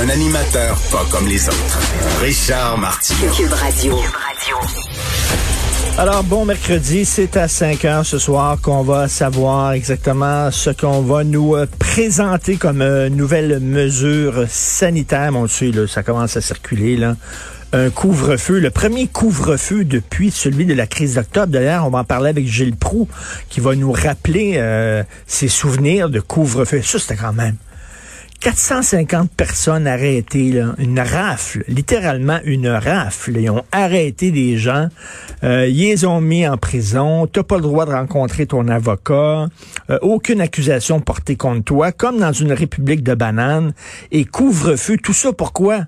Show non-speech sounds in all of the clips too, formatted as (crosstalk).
Un animateur pas comme les autres. Richard Martineau. Cube Radio. Alors, bon mercredi, c'est à 5 heures ce soir qu'on va savoir exactement ce qu'on va nous euh, présenter comme euh, nouvelle mesure sanitaire. Mon Dieu, là, ça commence à circuler, là. Un couvre-feu, le premier couvre-feu depuis celui de la crise d'octobre. D'ailleurs, on va en parler avec Gilles Proux, qui va nous rappeler euh, ses souvenirs de couvre-feu. Ça, c'était quand même 450 personnes arrêtées, là, une rafle, littéralement une rafle. Ils ont arrêté des gens, euh, ils les ont mis en prison, t'as pas le droit de rencontrer ton avocat, euh, aucune accusation portée contre toi, comme dans une république de bananes, et couvre-feu, tout ça pourquoi?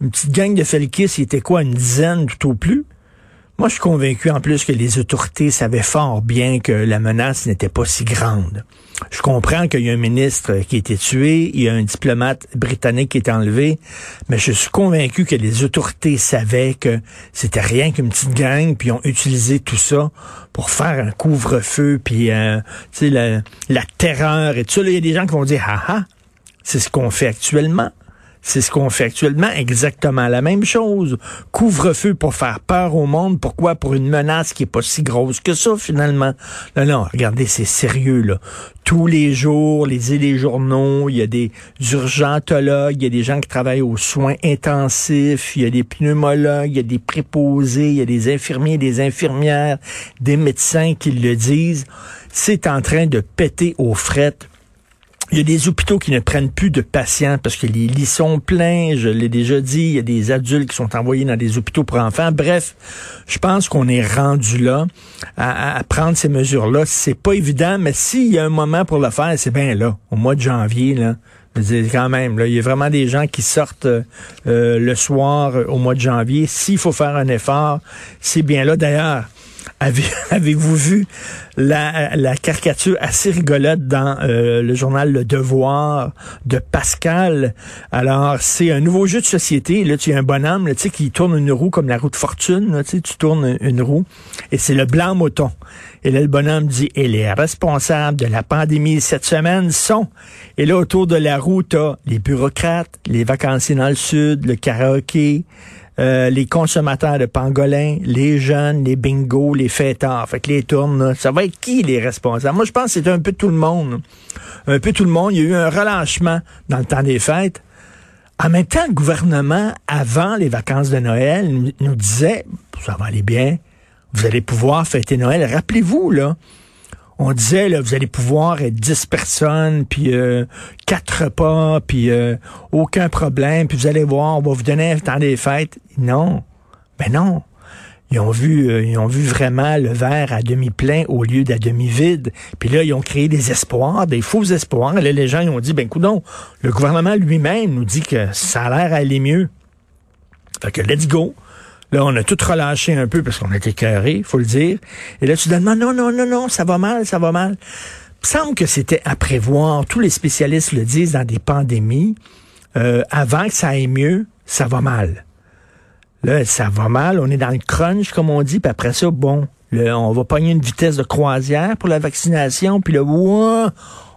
Une petite gang de felkis, il était quoi, une dizaine tout au plus? Moi, je suis convaincu en plus que les autorités savaient fort bien que la menace n'était pas si grande. Je comprends qu'il y a un ministre qui a été tué, il y a un diplomate britannique qui est enlevé, mais je suis convaincu que les autorités savaient que c'était rien qu'une petite gang, puis ont utilisé tout ça pour faire un couvre-feu, puis euh, la, la terreur et tout ça. Il y a des gens qui vont dire ah ah, c'est ce qu'on fait actuellement. C'est ce qu'on fait actuellement, exactement la même chose. Couvre-feu pour faire peur au monde. Pourquoi? Pour une menace qui est pas si grosse que ça, finalement. Non, non, regardez, c'est sérieux, là. Tous les jours, les les journaux, il y a des urgentologues, il y a des gens qui travaillent aux soins intensifs, il y a des pneumologues, il y a des préposés, il y a des infirmiers, des infirmières, des médecins qui le disent. C'est en train de péter aux frettes il y a des hôpitaux qui ne prennent plus de patients parce que les lits sont pleins, je l'ai déjà dit, il y a des adultes qui sont envoyés dans des hôpitaux pour enfants. Bref, je pense qu'on est rendu là à, prendre ces mesures-là. C'est pas évident, mais s'il y a un moment pour le faire, c'est bien là, au mois de janvier, là. Quand même, là, il y a vraiment des gens qui sortent euh, le soir euh, au mois de janvier. S'il faut faire un effort, c'est bien là. D'ailleurs, Avez, (laughs) avez-vous vu la, la, caricature assez rigolote dans euh, le journal Le Devoir de Pascal? Alors, c'est un nouveau jeu de société. Là, tu as un bonhomme là, tu qui tourne une roue comme la roue de fortune. Là, tu, tu tournes une roue et c'est le blanc mouton. Et là, le bonhomme dit, et les responsables de la pandémie cette semaine sont... Et là, autour de la roue, t'as les bureaucrates, les vacanciers dans le sud, le karaoké, euh, les consommateurs de pangolins, les jeunes, les bingos, les fêtards. Fait que les tournes, ça qui les responsables? Moi, je pense que c'est un peu tout le monde. Un peu tout le monde. Il y a eu un relâchement dans le temps des fêtes. En même temps, le gouvernement, avant les vacances de Noël, nous disait, ça va aller bien, vous allez pouvoir fêter Noël. Rappelez-vous, là, on disait, là, vous allez pouvoir être 10 personnes, puis euh, quatre repas, puis euh, aucun problème, puis vous allez voir, on va vous donner un temps des fêtes. Non. Ben non. Ils ont vu, euh, ils ont vu vraiment le verre à demi plein au lieu d'à demi vide. Puis là, ils ont créé des espoirs, des faux espoirs. Là, les gens ils ont dit, ben coudon, le gouvernement lui-même nous dit que ça a l'air aller mieux. Fait que let's go. Là, on a tout relâché un peu parce qu'on était carré, faut le dire. Et là, non, non, non, non, non, ça va mal, ça va mal. Il semble que c'était à prévoir. Tous les spécialistes le disent dans des pandémies. Euh, avant que ça aille mieux, ça va mal. Là, ça va mal. On est dans le crunch, comme on dit. Puis après ça, bon, là, on va pogner une vitesse de croisière pour la vaccination. Puis là, ouah,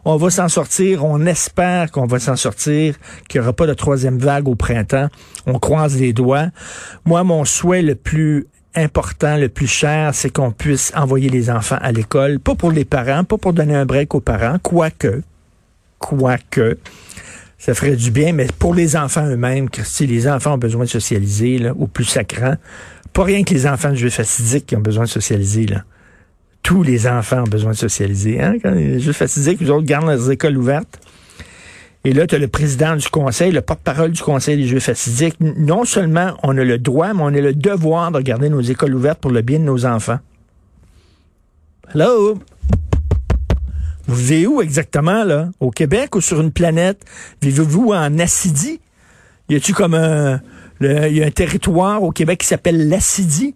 on va s'en sortir. On espère qu'on va s'en sortir, qu'il n'y aura pas de troisième vague au printemps. On croise les doigts. Moi, mon souhait le plus important, le plus cher, c'est qu'on puisse envoyer les enfants à l'école. Pas pour les parents, pas pour donner un break aux parents, quoique, quoique, ça ferait du bien, mais pour les enfants eux-mêmes, si les enfants ont besoin de socialiser, là, au plus sacrant, pas rien que les enfants de juifs fastidiques qui ont besoin de socialiser, là tous les enfants ont besoin de socialiser. Hein? Quand les juifs fastidiques, les autres gardent leurs écoles ouvertes. Et là, tu le président du conseil, le porte-parole du conseil des juifs fastidiques. Non seulement on a le droit, mais on a le devoir de garder nos écoles ouvertes pour le bien de nos enfants. Hello? Vous vivez où exactement, là? Au Québec ou sur une planète? Vivez-vous en Acidie? Y a-tu comme un, y a un territoire au Québec qui s'appelle l'Acidie?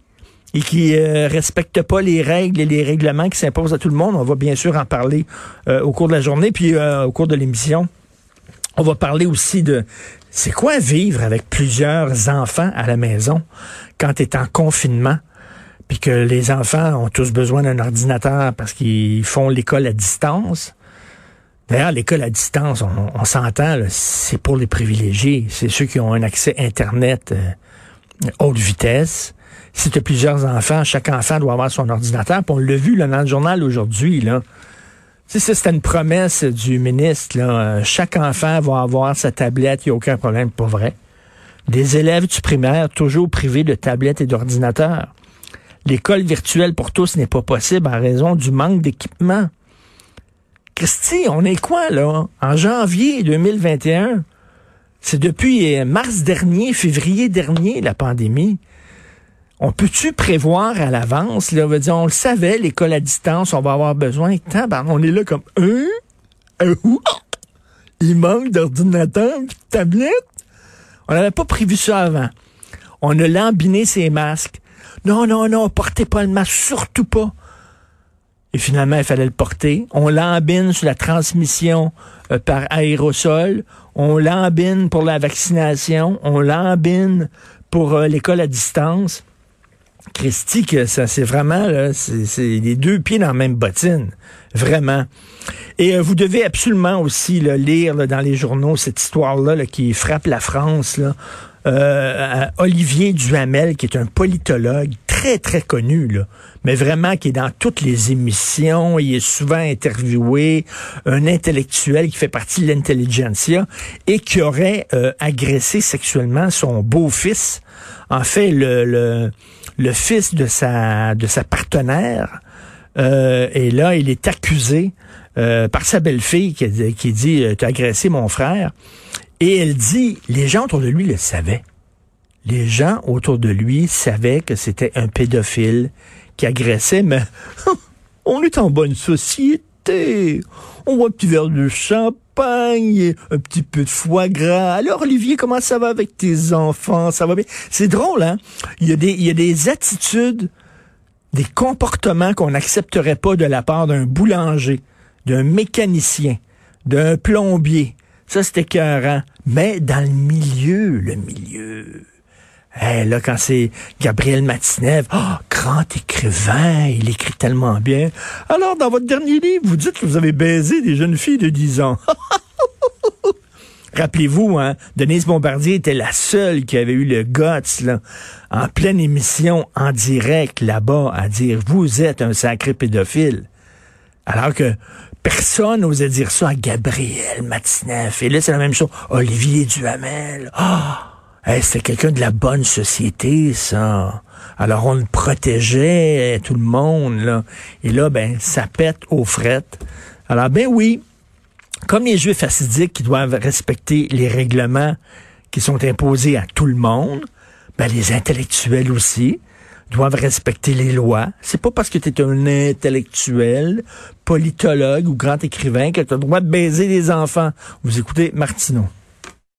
et qui euh, respecte pas les règles et les règlements qui s'imposent à tout le monde? On va bien sûr en parler euh, au cours de la journée, puis euh, au cours de l'émission. On va parler aussi de c'est quoi vivre avec plusieurs enfants à la maison quand tu es en confinement? Puis que les enfants ont tous besoin d'un ordinateur parce qu'ils font l'école à distance. D'ailleurs, l'école à distance, on, s'entend, c'est pour les privilégiés. C'est ceux qui ont un accès Internet euh, haute vitesse. Si tu as plusieurs enfants, chaque enfant doit avoir son ordinateur. Puis on l'a vu là, dans le journal aujourd'hui. Là. Tu sais, c'était une promesse du ministre. Là. Euh, chaque enfant va avoir sa tablette, il n'y a aucun problème, pas vrai. Des élèves du primaire toujours privés de tablettes et d'ordinateurs. L'école virtuelle pour tous n'est pas possible en raison du manque d'équipement. Christy, on est quoi, là? En janvier 2021, c'est depuis euh, mars dernier, février dernier, la pandémie. On peut-tu prévoir à l'avance? Là, dire, on le savait, l'école à distance, on va avoir besoin. on est là comme, un, un, il manque d'ordinateur, de tablette? On n'avait pas prévu ça avant. On a lambiné ses masques. Non, non, non, portez pas le masque, surtout pas. Et finalement, il fallait le porter. On l'embine sur la transmission euh, par aérosol. On l'embine pour la vaccination. On l'embine pour euh, l'école à distance. Christy, que ça, c'est vraiment, c'est les deux pieds dans la même bottine. Vraiment. Et euh, vous devez absolument aussi lire dans les journaux cette histoire-là qui frappe la France. Là. Euh, Olivier Duhamel, qui est un politologue très, très connu, mais vraiment qui est dans toutes les émissions, il est souvent interviewé, un intellectuel qui fait partie de l'intelligentsia et qui aurait euh, agressé sexuellement son beau-fils. En fait, le, le, fils de sa, de sa partenaire. Euh, et là, il est accusé par sa belle-fille qui, qui dit « T'as agressé mon frère ». Et elle dit, les gens autour de lui le savaient. Les gens autour de lui savaient que c'était un pédophile qui agressait, mais (laughs) on est en bonne société. On voit un petit verre de champagne, un petit peu de foie gras. Alors, Olivier, comment ça va avec tes enfants? Ça va bien? C'est drôle, hein? Il y a des, il y a des attitudes, des comportements qu'on n'accepterait pas de la part d'un boulanger, d'un mécanicien, d'un plombier, ça, c'était écœurant. Mais dans le milieu, le milieu, hey, là, quand c'est Gabriel Matinev, oh, grand écrivain, il écrit tellement bien. Alors, dans votre dernier livre, vous dites que vous avez baisé des jeunes filles de 10 ans. (laughs) Rappelez-vous, hein, Denise Bombardier était la seule qui avait eu le guts, là, en pleine émission, en direct, là-bas, à dire, vous êtes un sacré pédophile. Alors que Personne n'osait dire ça à Gabriel Matineff. Et là, c'est la même chose. Olivier Duhamel. Ah! c'était quelqu'un de la bonne société, ça. Alors, on le protégeait, tout le monde, là. Et là, ben, ça pète aux frettes. Alors, ben oui, comme les Juifs assidiques qui doivent respecter les règlements qui sont imposés à tout le monde, ben, les intellectuels aussi doivent respecter les lois. C'est pas parce que tu es un intellectuel, politologue ou grand écrivain que tu as le droit de baiser les enfants. Vous écoutez Martineau.